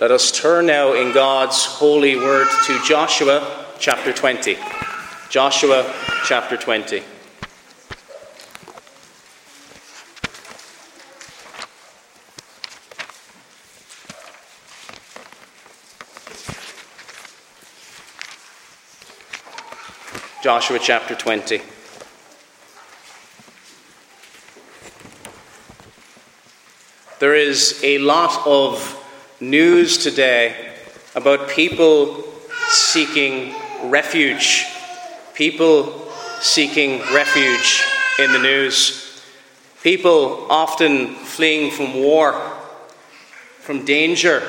Let us turn now in God's holy word to Joshua chapter 20. Joshua chapter 20. Joshua chapter 20. There is a lot of news today about people seeking refuge. People seeking refuge in the news. People often fleeing from war, from danger,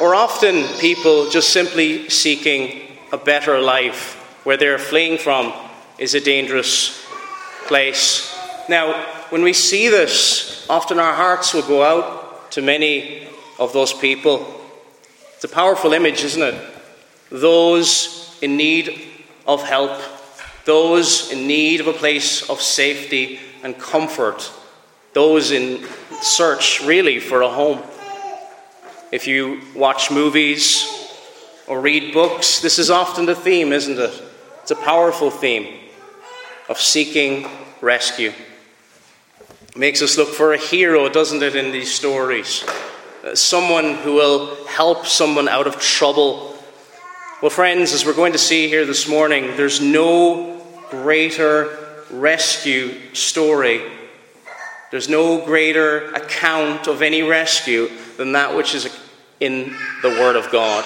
or often people just simply seeking a better life where they're fleeing from is a dangerous place. Now, when we see this, often our hearts will go out to many of those people. It's a powerful image, isn't it? Those in need of help, those in need of a place of safety and comfort, those in search, really, for a home. If you watch movies or read books, this is often the theme, isn't it? It's a powerful theme of seeking rescue. Makes us look for a hero, doesn't it, in these stories? Uh, someone who will help someone out of trouble. Well, friends, as we're going to see here this morning, there's no greater rescue story. There's no greater account of any rescue than that which is in the Word of God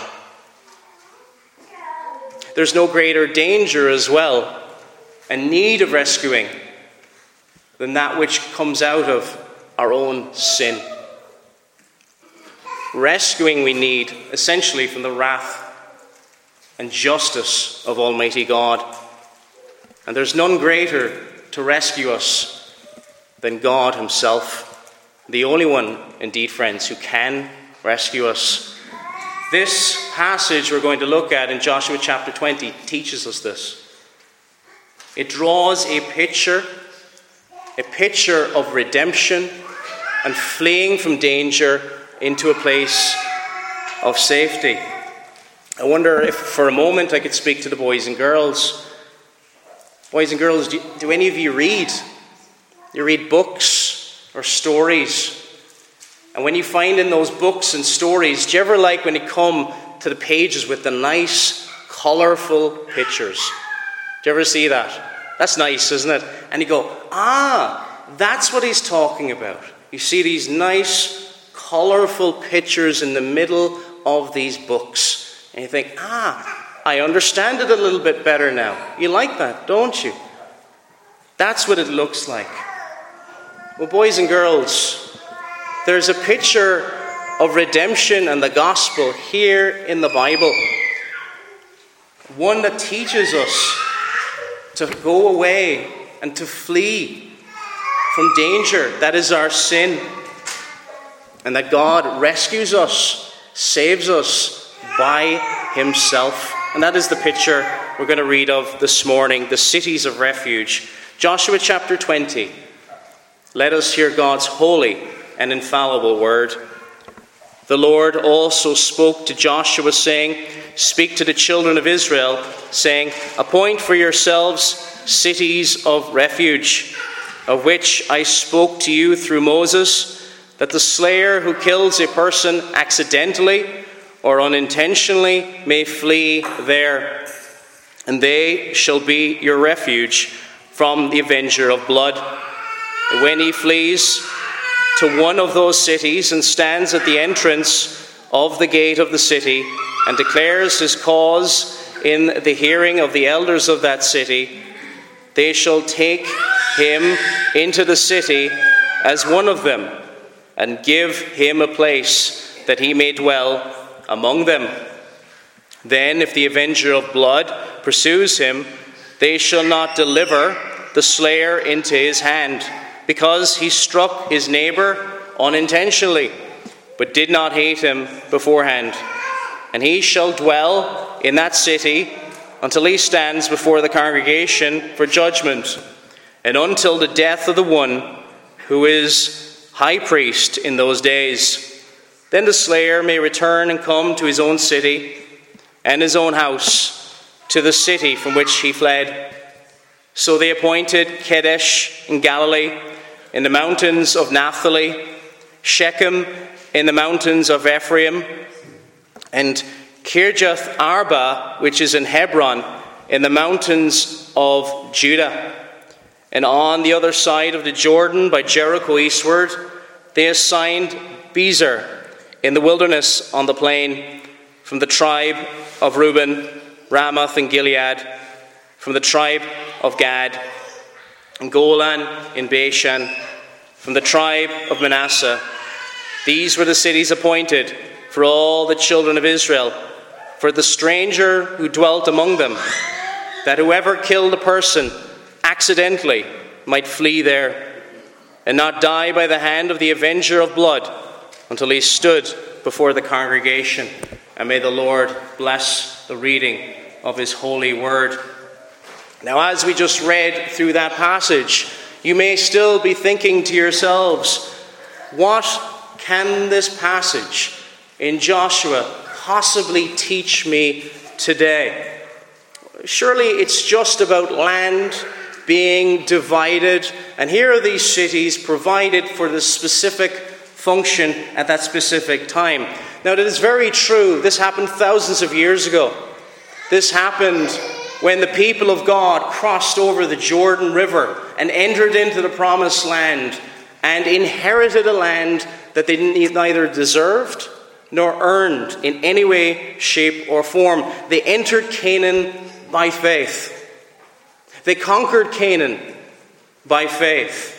there's no greater danger as well and need of rescuing than that which comes out of our own sin. Rescuing we need essentially from the wrath and justice of Almighty God. And there's none greater to rescue us than God Himself, the only one, indeed, friends, who can rescue us this passage we're going to look at in Joshua chapter 20 teaches us this. It draws a picture, a picture of redemption and fleeing from danger into a place of safety. I wonder if for a moment I could speak to the boys and girls. Boys and girls, do, do any of you read? You read books or stories? And when you find in those books and stories, do you ever like when you come to the pages with the nice, colourful pictures? Do you ever see that? That's nice, isn't it? And you go, ah, that's what he's talking about. You see these nice, colourful pictures in the middle of these books. And you think, ah, I understand it a little bit better now. You like that, don't you? That's what it looks like. Well, boys and girls, there's a picture of redemption and the gospel here in the Bible. One that teaches us to go away and to flee from danger that is our sin. And that God rescues us, saves us by Himself. And that is the picture we're going to read of this morning the cities of refuge. Joshua chapter 20. Let us hear God's holy and infallible word. The Lord also spoke to Joshua, saying, Speak to the children of Israel, saying, Appoint for yourselves cities of refuge, of which I spoke to you through Moses, that the slayer who kills a person accidentally or unintentionally may flee there. And they shall be your refuge from the avenger of blood. When he flees, to one of those cities and stands at the entrance of the gate of the city and declares his cause in the hearing of the elders of that city, they shall take him into the city as one of them and give him a place that he may dwell among them. Then, if the avenger of blood pursues him, they shall not deliver the slayer into his hand because he struck his neighbor unintentionally, but did not hate him beforehand. And he shall dwell in that city until he stands before the congregation for judgment, and until the death of the one who is high priest in those days. Then the slayer may return and come to his own city and his own house, to the city from which he fled. So they appointed Kedesh in Galilee, in the mountains of Naphtali, Shechem in the mountains of Ephraim, and Kirjath Arba, which is in Hebron, in the mountains of Judah. And on the other side of the Jordan, by Jericho eastward, they assigned Bezer in the wilderness on the plain, from the tribe of Reuben, Ramoth and Gilead, from the tribe of Gad, and Golan in Bashan, from the tribe of Manasseh. These were the cities appointed for all the children of Israel, for the stranger who dwelt among them, that whoever killed a person accidentally might flee there, and not die by the hand of the avenger of blood until he stood before the congregation. And may the Lord bless the reading of his holy word. Now, as we just read through that passage, you may still be thinking to yourselves, what can this passage in Joshua possibly teach me today? Surely it's just about land being divided, and here are these cities provided for the specific function at that specific time. Now, it is very true, this happened thousands of years ago. This happened when the people of God crossed over the Jordan River and entered into the promised land and inherited a land that they neither deserved nor earned in any way, shape, or form. They entered Canaan by faith. They conquered Canaan by faith.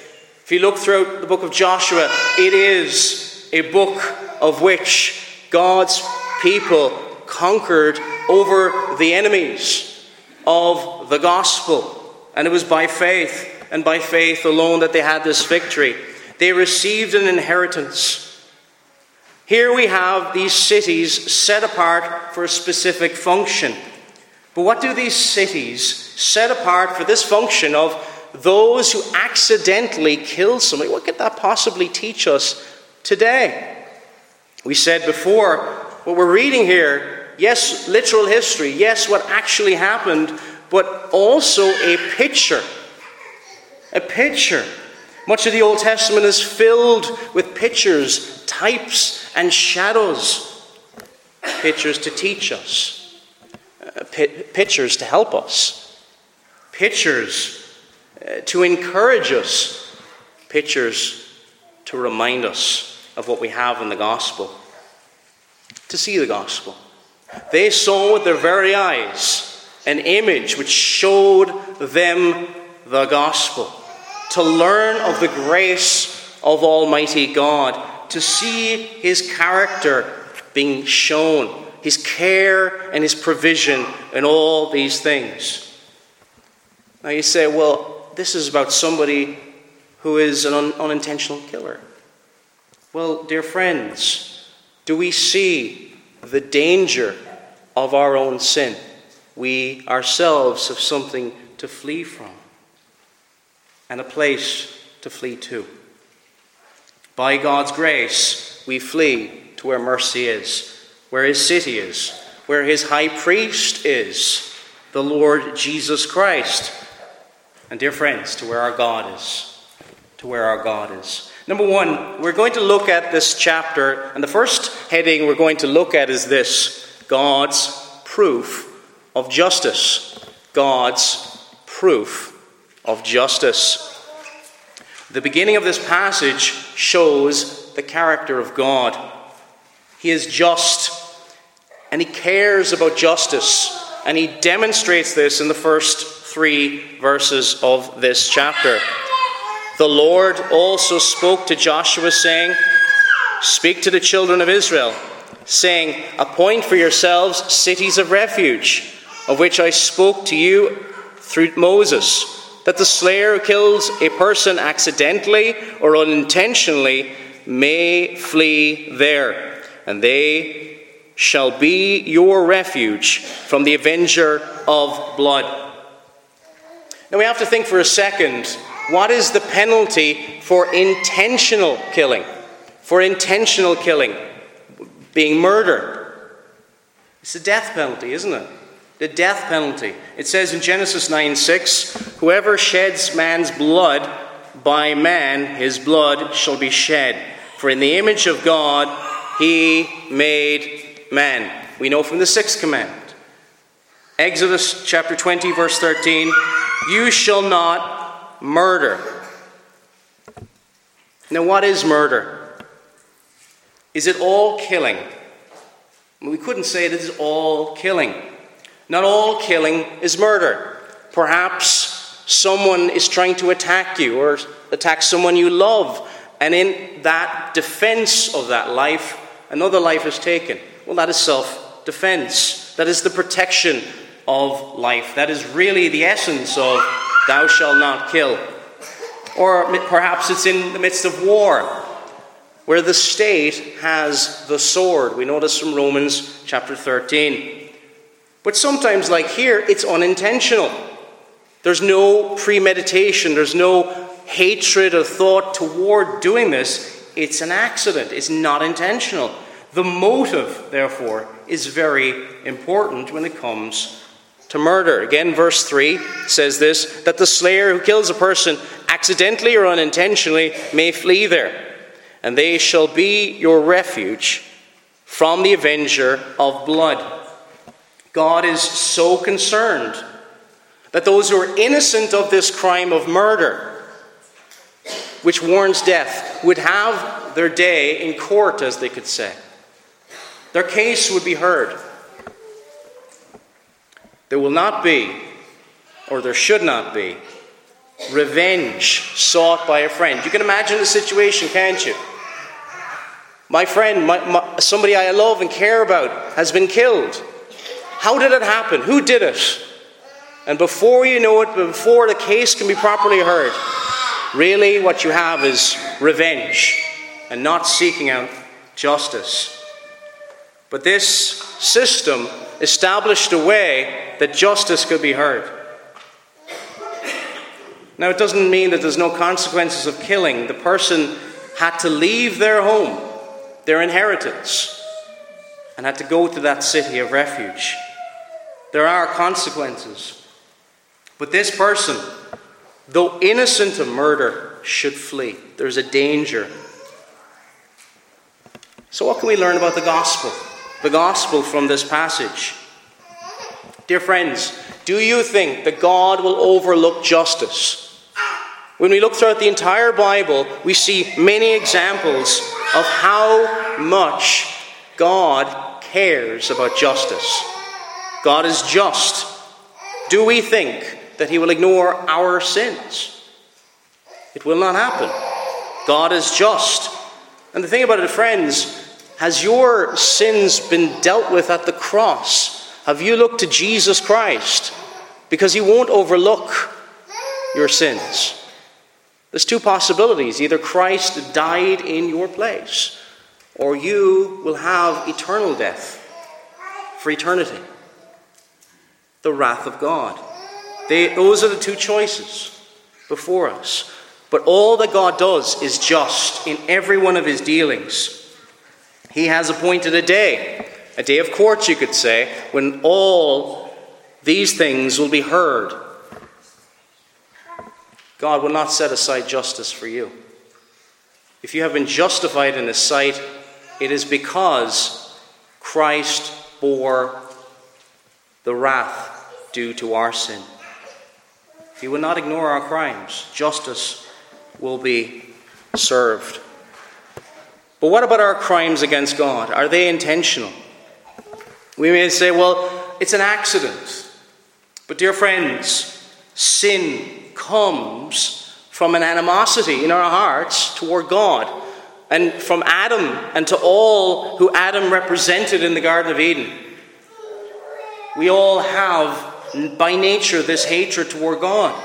If you look throughout the book of Joshua, it is a book of which God's people conquered over the enemies of the gospel. And it was by faith and by faith alone that they had this victory. They received an inheritance. Here we have these cities set apart for a specific function. But what do these cities set apart for this function of those who accidentally kill somebody. What could that possibly teach us today? We said before, what we're reading here, yes, literal history, yes, what actually happened, but also a picture. A picture. Much of the Old Testament is filled with pictures, types, and shadows. Pictures to teach us, uh, pictures to help us, pictures uh, to encourage us, pictures to remind us of what we have in the gospel, to see the gospel. They saw with their very eyes an image which showed them the gospel, to learn of the grace of Almighty God, to see His character being shown, His care and His provision in all these things. Now you say, well, this is about somebody who is an un- unintentional killer. Well, dear friends, do we see the danger of our own sin? We ourselves have something to flee from and a place to flee to. By God's grace, we flee to where mercy is, where His city is, where His high priest is, the Lord Jesus Christ and dear friends, to where our God is. To where our God is. Number one, we're going to look at this chapter, and the first heading we're going to look at is this God's proof of justice. God's proof of justice. The beginning of this passage shows the character of God. He is just, and He cares about justice, and He demonstrates this in the first three verses of this chapter. The Lord also spoke to Joshua, saying, Speak to the children of Israel, saying, Appoint for yourselves cities of refuge, of which I spoke to you through Moses, that the slayer who kills a person accidentally or unintentionally may flee there, and they shall be your refuge from the avenger of blood. Now we have to think for a second what is the penalty for intentional killing? For intentional killing. being murder. It's the death penalty, isn't it? The death penalty. It says in Genesis 9 6, Whoever sheds man's blood, by man his blood shall be shed. For in the image of God he made man. We know from the sixth commandment. Exodus chapter 20, verse 13 You shall not murder. Now, what is murder? Is it all killing? We couldn't say it is all killing. Not all killing is murder. Perhaps someone is trying to attack you or attack someone you love, and in that defense of that life, another life is taken. Well, that is self defense. That is the protection of life. That is really the essence of thou shalt not kill. Or perhaps it's in the midst of war, where the state has the sword. We notice from Romans chapter 13. But sometimes, like here, it's unintentional. There's no premeditation, there's no hatred or thought toward doing this. It's an accident, it's not intentional. The motive, therefore, is very important when it comes to murder. Again, verse 3 says this that the slayer who kills a person accidentally or unintentionally may flee there, and they shall be your refuge from the avenger of blood. God is so concerned that those who are innocent of this crime of murder, which warrants death, would have their day in court, as they could say. Their case would be heard. There will not be, or there should not be, revenge sought by a friend. You can imagine the situation, can't you? My friend, my, my, somebody I love and care about, has been killed. How did it happen? Who did it? And before you know it, before the case can be properly heard, really what you have is revenge and not seeking out justice. But this system established a way that justice could be heard. Now, it doesn't mean that there's no consequences of killing. The person had to leave their home, their inheritance, and had to go to that city of refuge. There are consequences. But this person, though innocent of murder, should flee. There's a danger. So, what can we learn about the gospel? the gospel from this passage. Dear friends, do you think that God will overlook justice? When we look throughout the entire Bible, we see many examples of how much God cares about justice. God is just. Do we think that He will ignore our sins? It will not happen. God is just. And the thing about it, friends, has your sins been dealt with at the cross? Have you looked to Jesus Christ? Because he won't overlook your sins. There's two possibilities. Either Christ died in your place, or you will have eternal death for eternity. The wrath of God. They, those are the two choices before us. But all that God does is just in every one of his dealings. He has appointed a day, a day of court, you could say, when all these things will be heard. God will not set aside justice for you. If you have been justified in His sight, it is because Christ bore the wrath due to our sin. He will not ignore our crimes, justice will be served. But what about our crimes against God? Are they intentional? We may say, well, it's an accident. But, dear friends, sin comes from an animosity in our hearts toward God. And from Adam and to all who Adam represented in the Garden of Eden. We all have, by nature, this hatred toward God.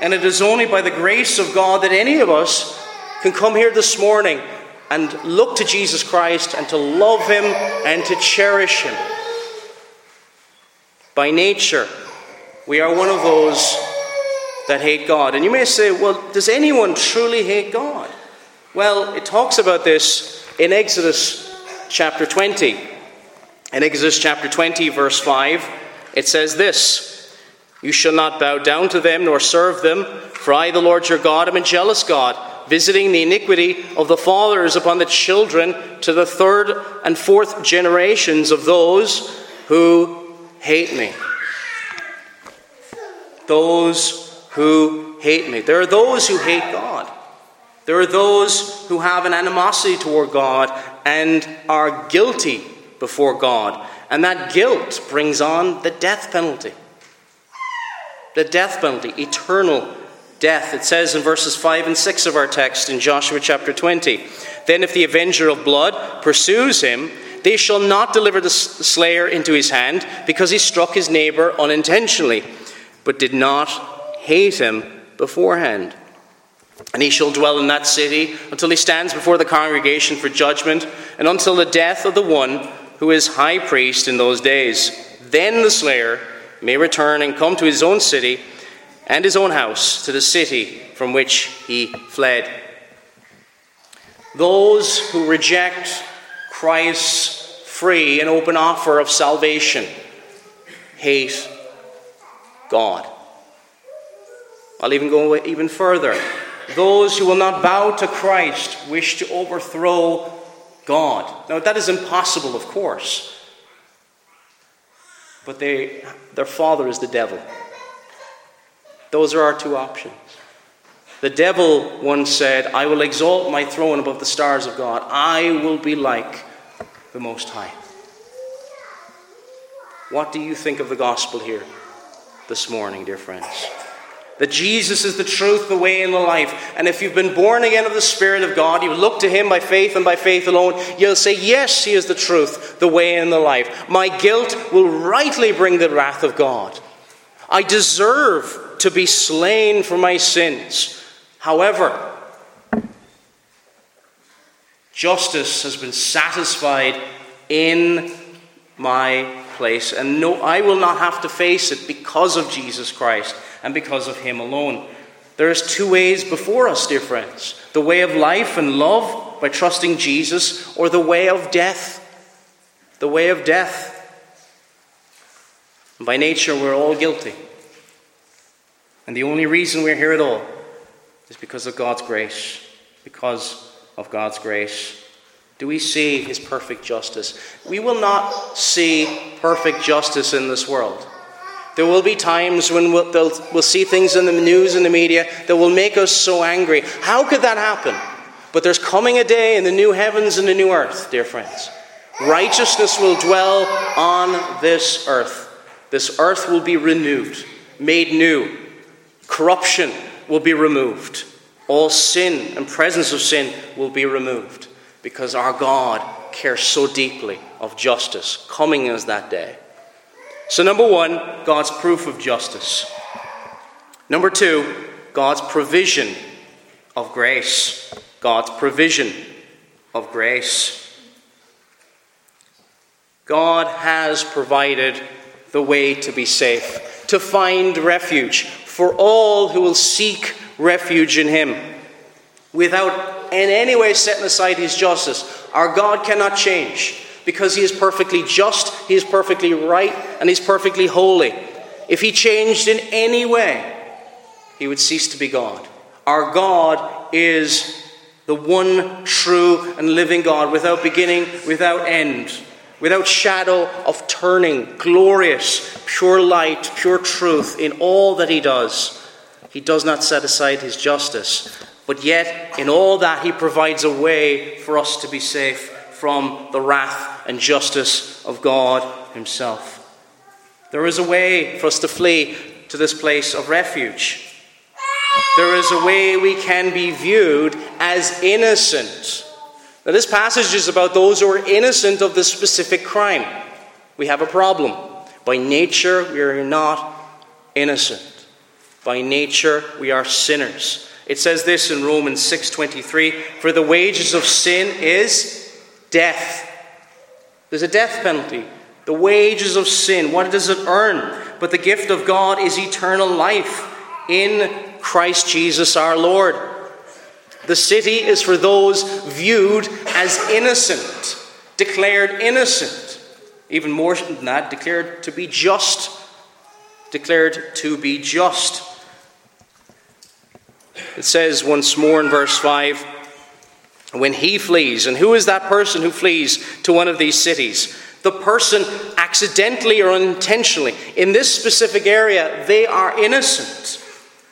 And it is only by the grace of God that any of us can come here this morning and look to Jesus Christ and to love Him and to cherish Him. By nature, we are one of those that hate God. And you may say, well, does anyone truly hate God? Well, it talks about this in Exodus chapter 20. In Exodus chapter 20, verse 5, it says this You shall not bow down to them nor serve them, for I, the Lord your God, am a jealous God, visiting the iniquity of the fathers upon the children to the third and fourth generations of those who hate me. Those who hate me. There are those who hate God. There are those who have an animosity toward God and are guilty before God. And that guilt brings on the death penalty. The death penalty, eternal death. It says in verses 5 and 6 of our text in Joshua chapter 20 Then if the avenger of blood pursues him, they shall not deliver the slayer into his hand because he struck his neighbor unintentionally, but did not hate him beforehand. And he shall dwell in that city until he stands before the congregation for judgment, and until the death of the one who is high priest in those days. Then the slayer may return and come to his own city and his own house, to the city from which he fled. Those who reject Christ's free and open offer of salvation hate God. I'll even go even further. Those who will not bow to Christ wish to overthrow God. Now, that is impossible, of course. But they, their father is the devil. Those are our two options. The devil once said, I will exalt my throne above the stars of God. I will be like the Most High. What do you think of the gospel here this morning, dear friends? That Jesus is the truth, the way, and the life. And if you've been born again of the Spirit of God, you look to Him by faith and by faith alone, you'll say, Yes, He is the truth, the way, and the life. My guilt will rightly bring the wrath of God. I deserve to be slain for my sins. However, justice has been satisfied in my place, and no, I will not have to face it because of Jesus Christ and because of Him alone. There is two ways before us, dear friends the way of life and love by trusting Jesus, or the way of death. The way of death. By nature, we're all guilty. And the only reason we're here at all is because of God's grace. Because of God's grace. Do we see His perfect justice? We will not see perfect justice in this world. There will be times when we'll, we'll see things in the news and the media that will make us so angry. How could that happen? But there's coming a day in the new heavens and the new earth, dear friends. Righteousness will dwell on this earth. This earth will be renewed, made new. Corruption will be removed. All sin and presence of sin will be removed because our God cares so deeply of justice coming as that day. So, number one, God's proof of justice. Number two, God's provision of grace. God's provision of grace. God has provided the way to be safe, to find refuge for all who will seek refuge in Him. Without in any way setting aside His justice, our God cannot change because he is perfectly just, he is perfectly right, and he's perfectly holy. If he changed in any way, he would cease to be God. Our God is the one true and living God without beginning, without end, without shadow of turning, glorious, pure light, pure truth in all that he does. He does not set aside his justice, but yet in all that he provides a way for us to be safe from the wrath and justice of God Himself. There is a way for us to flee to this place of refuge. There is a way we can be viewed as innocent. Now, this passage is about those who are innocent of this specific crime. We have a problem. By nature, we are not innocent. By nature, we are sinners. It says this in Romans 6:23, "For the wages of sin is death. There's a death penalty. The wages of sin, what does it earn? But the gift of God is eternal life in Christ Jesus our Lord. The city is for those viewed as innocent. declared innocent. Even more than that, declared to be just. Declared to be just. It says once more in verse 5 when he flees, and who is that person who flees to one of these cities? The person accidentally or unintentionally. In this specific area, they are innocent.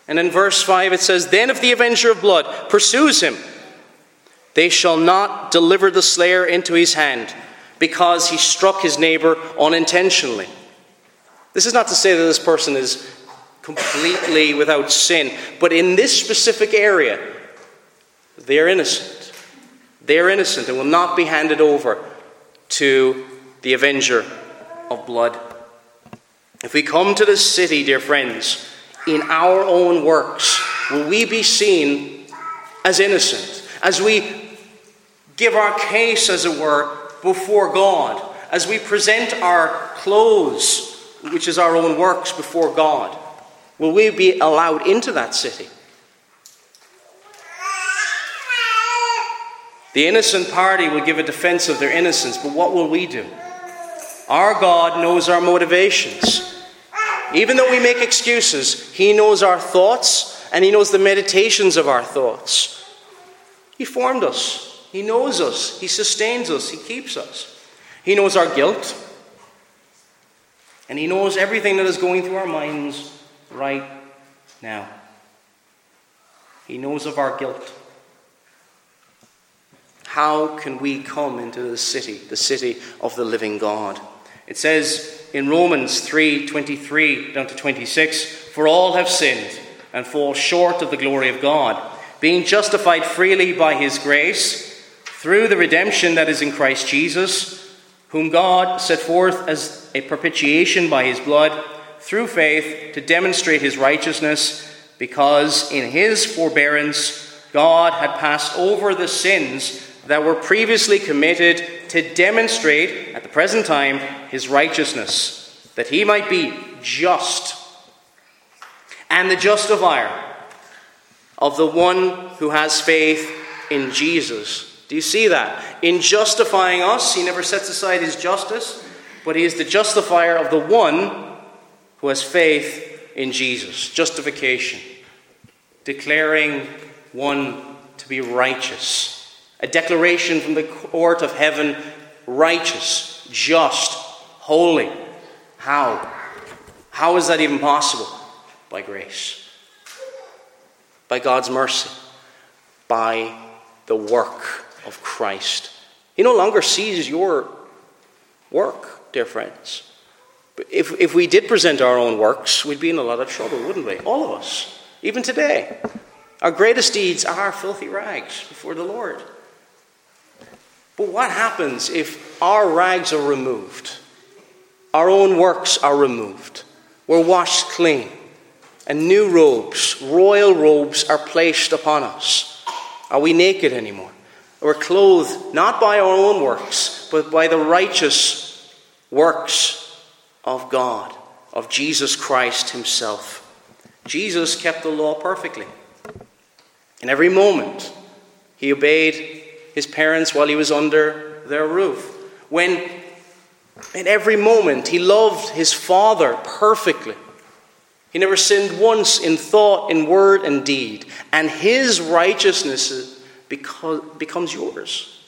And in verse 5 it says, Then if the avenger of blood pursues him, they shall not deliver the slayer into his hand because he struck his neighbor unintentionally. This is not to say that this person is completely without sin, but in this specific area, they are innocent. They are innocent and will not be handed over to the avenger of blood. If we come to this city, dear friends, in our own works, will we be seen as innocent? As we give our case, as it were, before God, as we present our clothes, which is our own works, before God, will we be allowed into that city? The innocent party will give a defense of their innocence, but what will we do? Our God knows our motivations. Even though we make excuses, He knows our thoughts and He knows the meditations of our thoughts. He formed us, he knows us, He sustains us, He keeps us. He knows our guilt, and He knows everything that is going through our minds right now. He knows of our guilt. How can we come into the city, the city of the living God? It says in Romans 3 23 down to 26 For all have sinned and fall short of the glory of God, being justified freely by His grace through the redemption that is in Christ Jesus, whom God set forth as a propitiation by his blood, through faith, to demonstrate his righteousness, because in his forbearance God had passed over the sins that were previously committed to demonstrate, at the present time, his righteousness, that he might be just and the justifier of the one who has faith in Jesus. Do you see that? In justifying us, he never sets aside his justice, but he is the justifier of the one who has faith in Jesus. Justification. Declaring one to be righteous. A declaration from the court of heaven righteous, just, holy. How? How is that even possible? By grace. By God's mercy. By the work of Christ. He no longer sees your work, dear friends. If, if we did present our own works, we'd be in a lot of trouble, wouldn't we? All of us. Even today. Our greatest deeds are filthy rags before the Lord. But what happens if our rags are removed? Our own works are removed. We're washed clean. And new robes, royal robes, are placed upon us. Are we naked anymore? We're clothed not by our own works, but by the righteous works of God, of Jesus Christ Himself. Jesus kept the law perfectly. In every moment, He obeyed His parents while He was under their roof. When in every moment He loved His Father perfectly. He never sinned once in thought, in word, and deed. And His righteousness becomes yours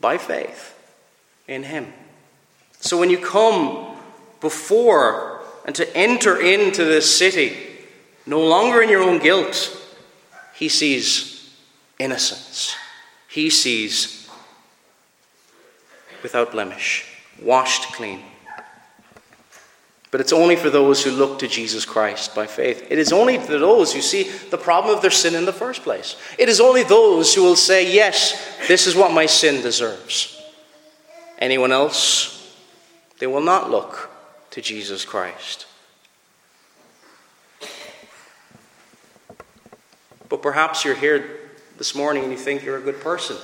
by faith in Him. So when you come before and to enter into this city, no longer in your own guilt, He sees innocence. He sees without blemish, washed clean. But it's only for those who look to Jesus Christ by faith. It is only to those who see the problem of their sin in the first place. It is only those who will say, Yes, this is what my sin deserves. Anyone else, they will not look to Jesus Christ. But perhaps you're here this morning and you think you're a good person,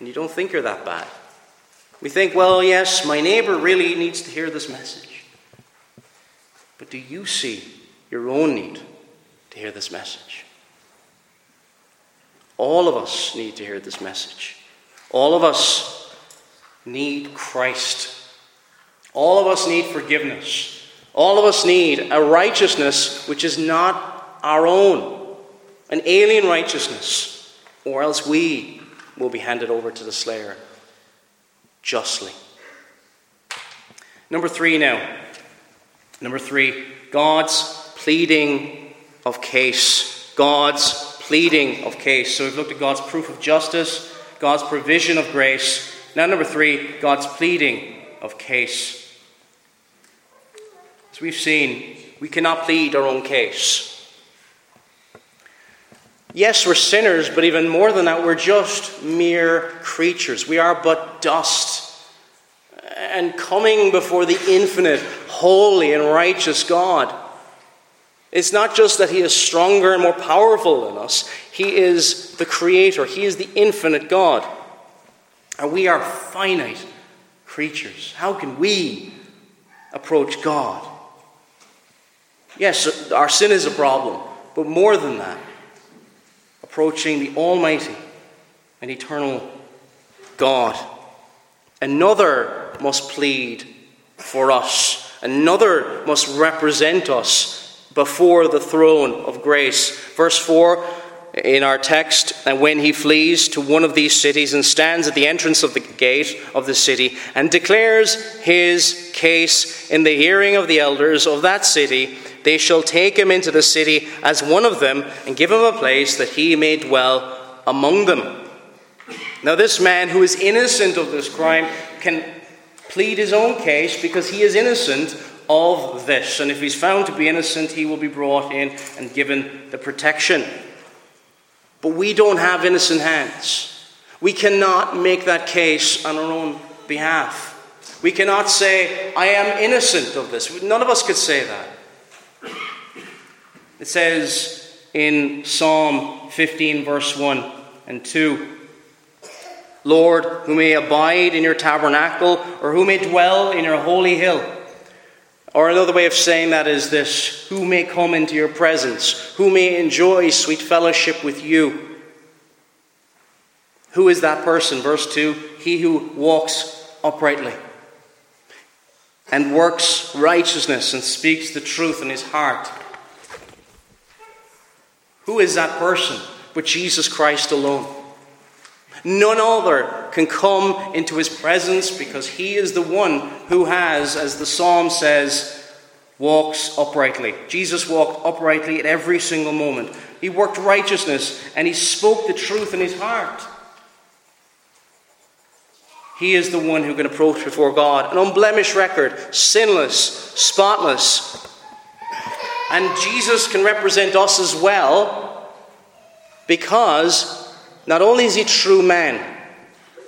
and you don't think you're that bad. We think, well, yes, my neighbor really needs to hear this message. But do you see your own need to hear this message? All of us need to hear this message. All of us need Christ. All of us need forgiveness. All of us need a righteousness which is not our own, an alien righteousness, or else we will be handed over to the slayer justly. Number three now. Number three, God's pleading of case. God's pleading of case. So we've looked at God's proof of justice, God's provision of grace. Now, number three, God's pleading of case. As we've seen, we cannot plead our own case. Yes, we're sinners, but even more than that, we're just mere creatures. We are but dust. And coming before the infinite, holy, and righteous God. It's not just that He is stronger and more powerful than us, He is the Creator, He is the infinite God. And we are finite creatures. How can we approach God? Yes, our sin is a problem, but more than that, approaching the Almighty and eternal God. Another must plead for us, another must represent us before the throne of grace. Verse 4 in our text, and when he flees to one of these cities and stands at the entrance of the gate of the city and declares his case in the hearing of the elders of that city, they shall take him into the city as one of them and give him a place that he may dwell among them. Now, this man who is innocent of this crime can plead his own case because he is innocent of this. And if he's found to be innocent, he will be brought in and given the protection. But we don't have innocent hands. We cannot make that case on our own behalf. We cannot say, I am innocent of this. None of us could say that. It says in Psalm 15, verse 1 and 2 Lord, who may abide in your tabernacle, or who may dwell in your holy hill. Or another way of saying that is this Who may come into your presence? Who may enjoy sweet fellowship with you? Who is that person? Verse 2 He who walks uprightly and works righteousness and speaks the truth in his heart. Who is that person but Jesus Christ alone? None other can come into his presence because he is the one who has, as the psalm says, walks uprightly. Jesus walked uprightly at every single moment. He worked righteousness and he spoke the truth in his heart. He is the one who can approach before God, an unblemished record, sinless, spotless. And Jesus can represent us as well because not only is he true man,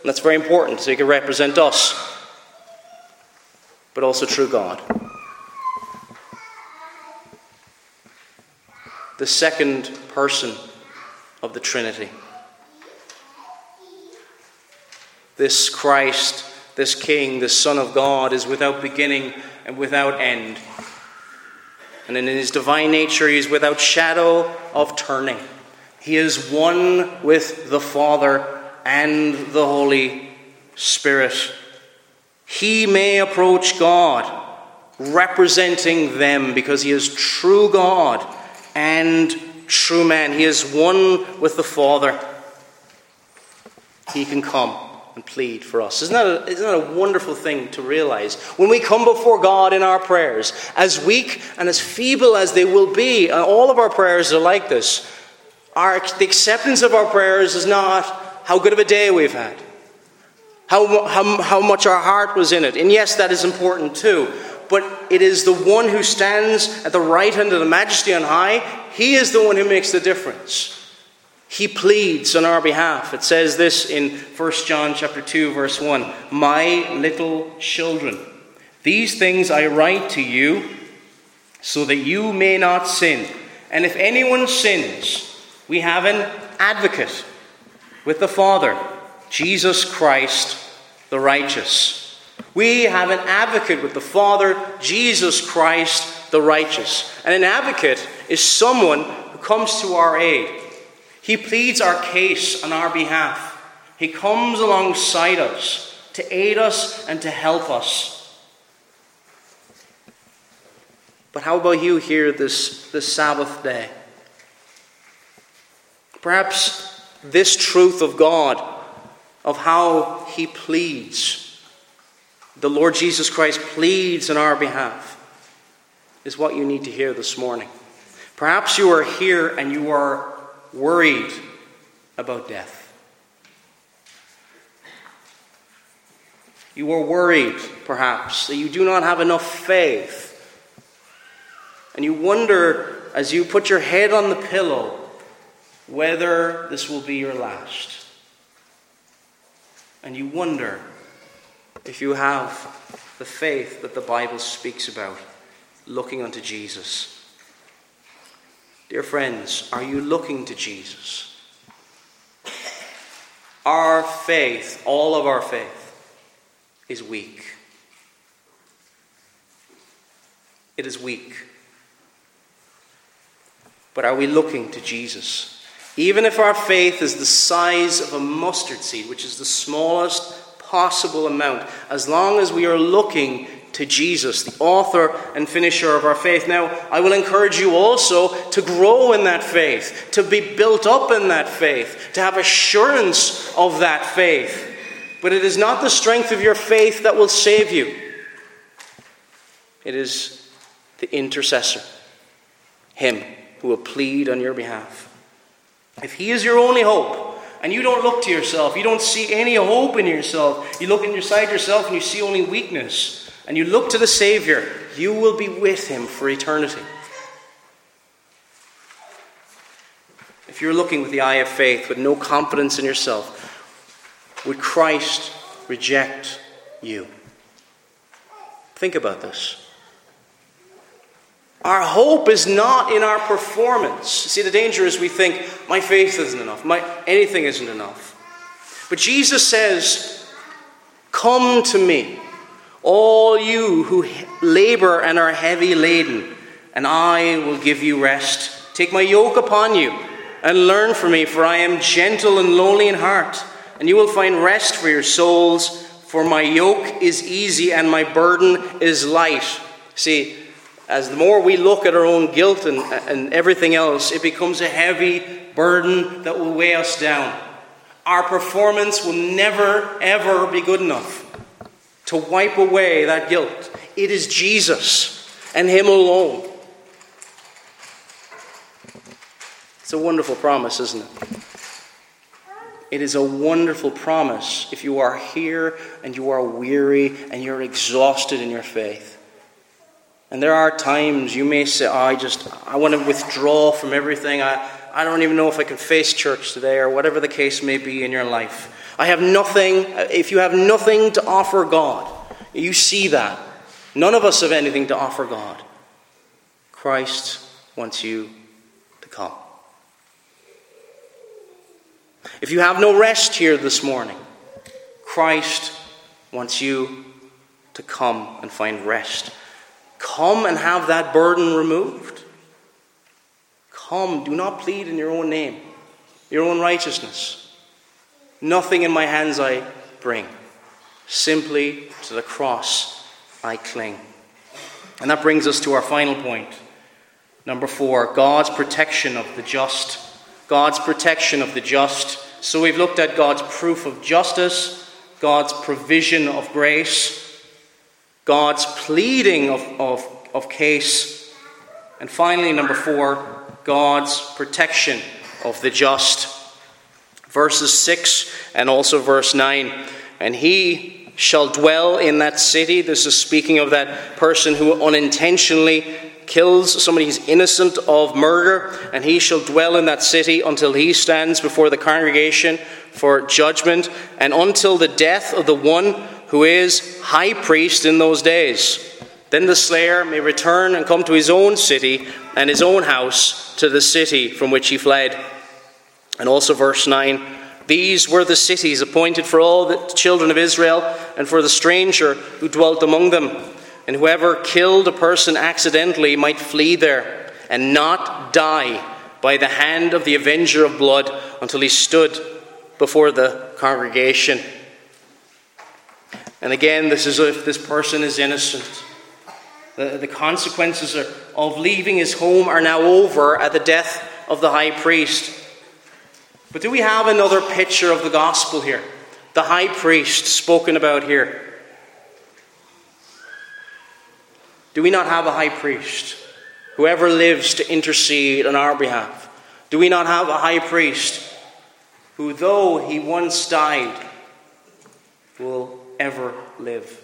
that's very important, so he can represent us, but also true God. The second person of the Trinity. This Christ, this King, this Son of God, is without beginning and without end. And in his divine nature, he is without shadow of turning. He is one with the Father and the Holy Spirit. He may approach God representing them because he is true God and true man. He is one with the Father. He can come and plead for us. Isn't that, a, isn't that a wonderful thing to realize? When we come before God in our prayers, as weak and as feeble as they will be, and all of our prayers are like this, our, the acceptance of our prayers is not how good of a day we've had, how, how, how much our heart was in it. And yes, that is important too. But it is the one who stands at the right hand of the majesty on high, he is the one who makes the difference. He pleads on our behalf. It says this in 1 John chapter 2 verse 1, "My little children, these things I write to you so that you may not sin. And if anyone sins, we have an advocate with the Father, Jesus Christ the righteous. We have an advocate with the Father, Jesus Christ the righteous. And an advocate is someone who comes to our aid he pleads our case on our behalf. He comes alongside us to aid us, and to help us. But how about you here this, this Sabbath day? Perhaps this truth of God, of how He pleads, the Lord Jesus Christ pleads on our behalf, is what you need to hear this morning. Perhaps you are here and you are worried about death. You are worried, perhaps, that you do not have enough faith. And you wonder, as you put your head on the pillow, whether this will be your last. And you wonder if you have the faith that the Bible speaks about, looking unto Jesus. Dear friends, are you looking to Jesus? Our faith, all of our faith, is weak. It is weak. But are we looking to Jesus? Even if our faith is the size of a mustard seed, which is the smallest possible amount, as long as we are looking to Jesus, the author and finisher of our faith. Now, I will encourage you also to grow in that faith, to be built up in that faith, to have assurance of that faith. But it is not the strength of your faith that will save you, it is the intercessor, Him who will plead on your behalf. If He is your only hope, and you don't look to yourself, you don't see any hope in yourself, you look inside yourself and you see only weakness, and you look to the Savior, you will be with Him for eternity. If you're looking with the eye of faith, with no confidence in yourself, would Christ reject you? Think about this. Our hope is not in our performance. See, the danger is we think, my faith isn't enough, my, anything isn't enough. But Jesus says, Come to me, all you who labor and are heavy laden, and I will give you rest. Take my yoke upon you and learn from me, for I am gentle and lowly in heart and you will find rest for your souls, for my yoke is easy and my burden is light. See, as the more we look at our own guilt and, and everything else, it becomes a heavy burden that will weigh us down. Our performance will never, ever be good enough to wipe away that guilt. It is Jesus and Him alone. It's a wonderful promise, isn't it? It is a wonderful promise if you are here and you are weary and you're exhausted in your faith. And there are times you may say, oh, I just, I want to withdraw from everything. I, I don't even know if I can face church today or whatever the case may be in your life. I have nothing, if you have nothing to offer God, you see that. None of us have anything to offer God. Christ wants you to come. If you have no rest here this morning, Christ wants you to come and find rest. Come and have that burden removed. Come, do not plead in your own name, your own righteousness. Nothing in my hands I bring. Simply to the cross I cling. And that brings us to our final point. Number four God's protection of the just. God's protection of the just. So we've looked at God's proof of justice, God's provision of grace, God's pleading of, of, of case, and finally, number four, God's protection of the just. Verses 6 and also verse 9. And he shall dwell in that city. This is speaking of that person who unintentionally kills somebody who's innocent of murder, and he shall dwell in that city until he stands before the congregation for judgment, and until the death of the one who is high priest in those days. Then the slayer may return and come to his own city and his own house to the city from which he fled. And also, verse 9 These were the cities appointed for all the children of Israel and for the stranger who dwelt among them and whoever killed a person accidentally might flee there and not die by the hand of the avenger of blood until he stood before the congregation. And again, this is if this person is innocent. The, the consequences of leaving his home are now over at the death of the high priest. But do we have another picture of the gospel here? The high priest spoken about here. Do we not have a high priest? Whoever lives to intercede on our behalf. Do we not have a high priest who, though he once died, will ever live?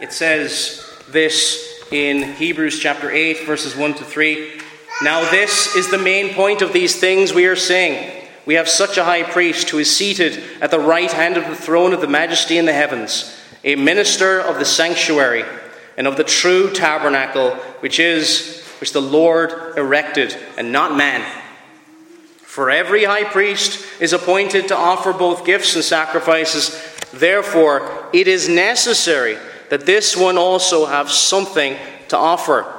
It says this in Hebrews chapter 8, verses 1 to 3. Now, this is the main point of these things we are saying. We have such a high priest who is seated at the right hand of the throne of the majesty in the heavens, a minister of the sanctuary and of the true tabernacle, which is which the Lord erected, and not man. For every high priest is appointed to offer both gifts and sacrifices. Therefore, it is necessary that this one also have something to offer.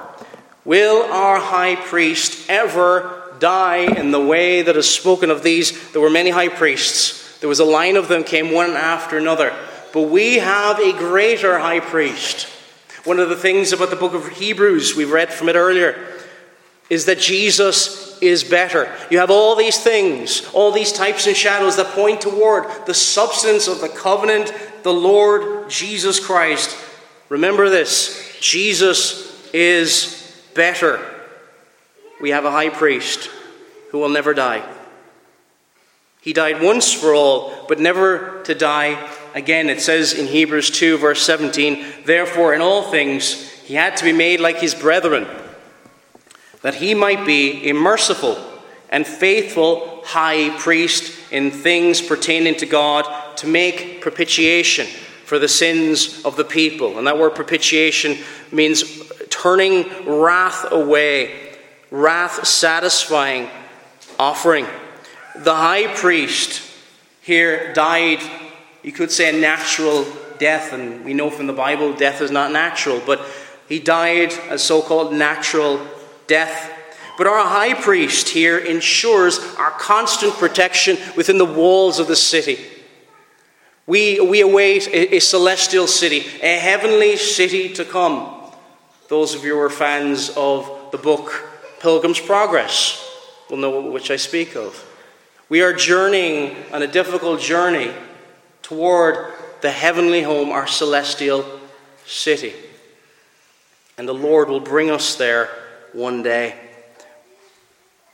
Will our high priest ever die in the way that is spoken of these? There were many high priests. There was a line of them came one after another. But we have a greater high priest one of the things about the book of Hebrews, we've read from it earlier, is that Jesus is better. You have all these things, all these types and shadows that point toward the substance of the covenant, the Lord Jesus Christ. Remember this Jesus is better. We have a high priest who will never die. He died once for all, but never to die Again, it says in Hebrews 2, verse 17, Therefore, in all things, he had to be made like his brethren, that he might be a merciful and faithful high priest in things pertaining to God to make propitiation for the sins of the people. And that word propitiation means turning wrath away, wrath satisfying offering. The high priest here died you could say a natural death, and we know from the Bible death is not natural, but he died a so called natural death. But our high priest here ensures our constant protection within the walls of the city. We, we await a, a celestial city, a heavenly city to come. Those of you who are fans of the book Pilgrim's Progress will know which I speak of. We are journeying on a difficult journey toward the heavenly home, our celestial city. And the Lord will bring us there one day.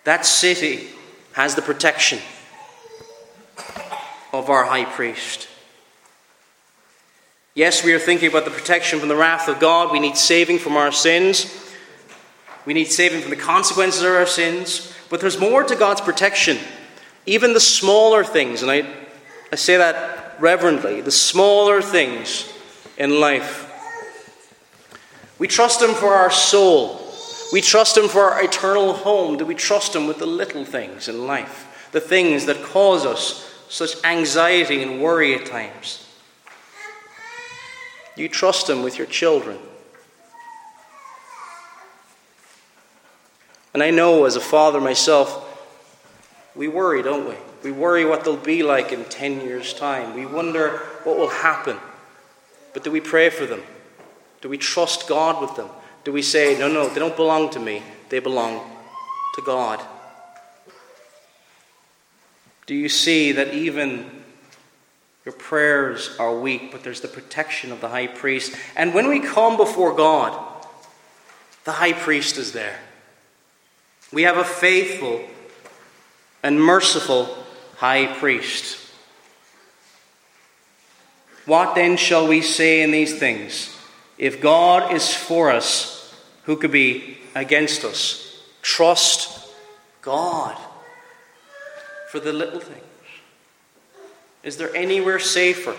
That city has the protection of our high priest. Yes, we are thinking about the protection from the wrath of God. We need saving from our sins. We need saving from the consequences of our sins. But there's more to God's protection. Even the smaller things, and I, I say that reverently the smaller things in life. We trust Him for our soul. We trust Him for our eternal home. Do we trust Him with the little things in life? The things that cause us such anxiety and worry at times? You trust Him with your children. And I know as a father myself, we worry, don't we? We worry what they'll be like in 10 years' time. We wonder what will happen. But do we pray for them? Do we trust God with them? Do we say, no, no, they don't belong to me, they belong to God? Do you see that even your prayers are weak, but there's the protection of the high priest? And when we come before God, the high priest is there. We have a faithful and merciful high priest. What then shall we say in these things? If God is for us, who could be against us? Trust God for the little things. Is there anywhere safer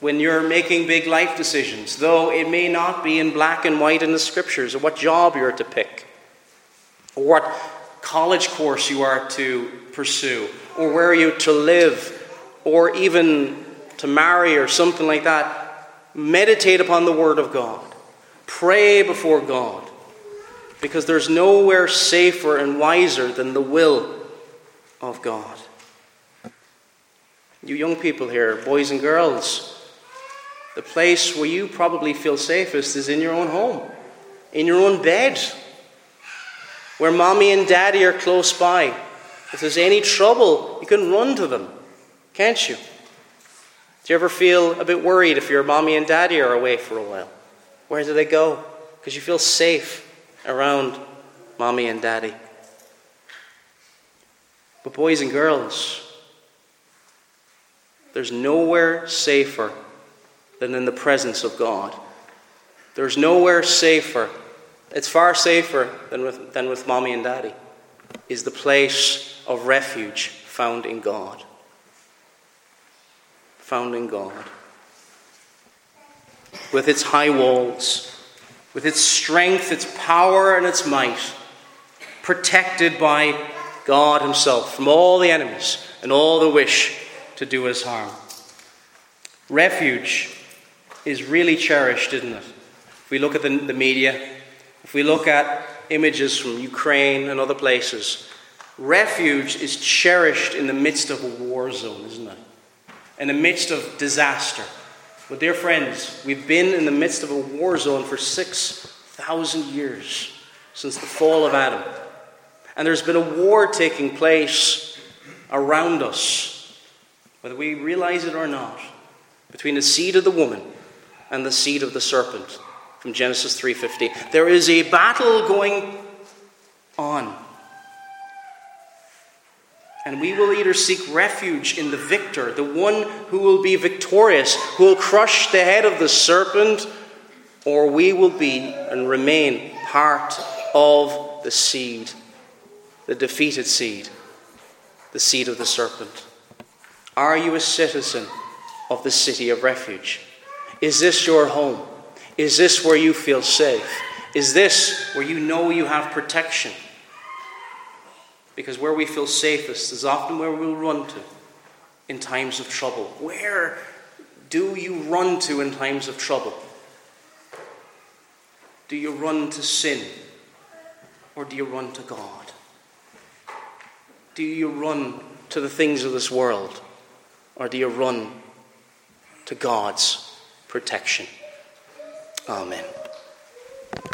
when you're making big life decisions, though it may not be in black and white in the scriptures, or what job you're to pick, or what college course you are to pursue, or where you're to live, or even to marry, or something like that, meditate upon the Word of God. Pray before God. Because there's nowhere safer and wiser than the will of God. You young people here, boys and girls, the place where you probably feel safest is in your own home, in your own bed, where mommy and daddy are close by. If there's any trouble, you can run to them, can't you? Do you ever feel a bit worried if your mommy and daddy are away for a while? Where do they go? Because you feel safe around mommy and daddy. But, boys and girls, there's nowhere safer than in the presence of God. There's nowhere safer. It's far safer than with, than with mommy and daddy, is the place of refuge found in God. Found in God. With its high walls, with its strength, its power, and its might, protected by God Himself from all the enemies and all the wish to do us harm. Refuge is really cherished, isn't it? If we look at the, the media, if we look at images from Ukraine and other places, refuge is cherished in the midst of a war zone, isn't it? In the midst of disaster. But, dear friends, we've been in the midst of a war zone for 6,000 years since the fall of Adam. And there's been a war taking place around us, whether we realize it or not, between the seed of the woman and the seed of the serpent from Genesis 3:15. There is a battle going on. And we will either seek refuge in the victor, the one who will be victorious, who will crush the head of the serpent, or we will be and remain part of the seed the defeated seed, the seed of the serpent? Are you a citizen of the city of refuge? Is this your home? Is this where you feel safe? Is this where you know you have protection? Because where we feel safest is often where we'll run to in times of trouble. Where do you run to in times of trouble? Do you run to sin or do you run to God? Do you run to the things of this world? Or do you run to God's protection? Amen.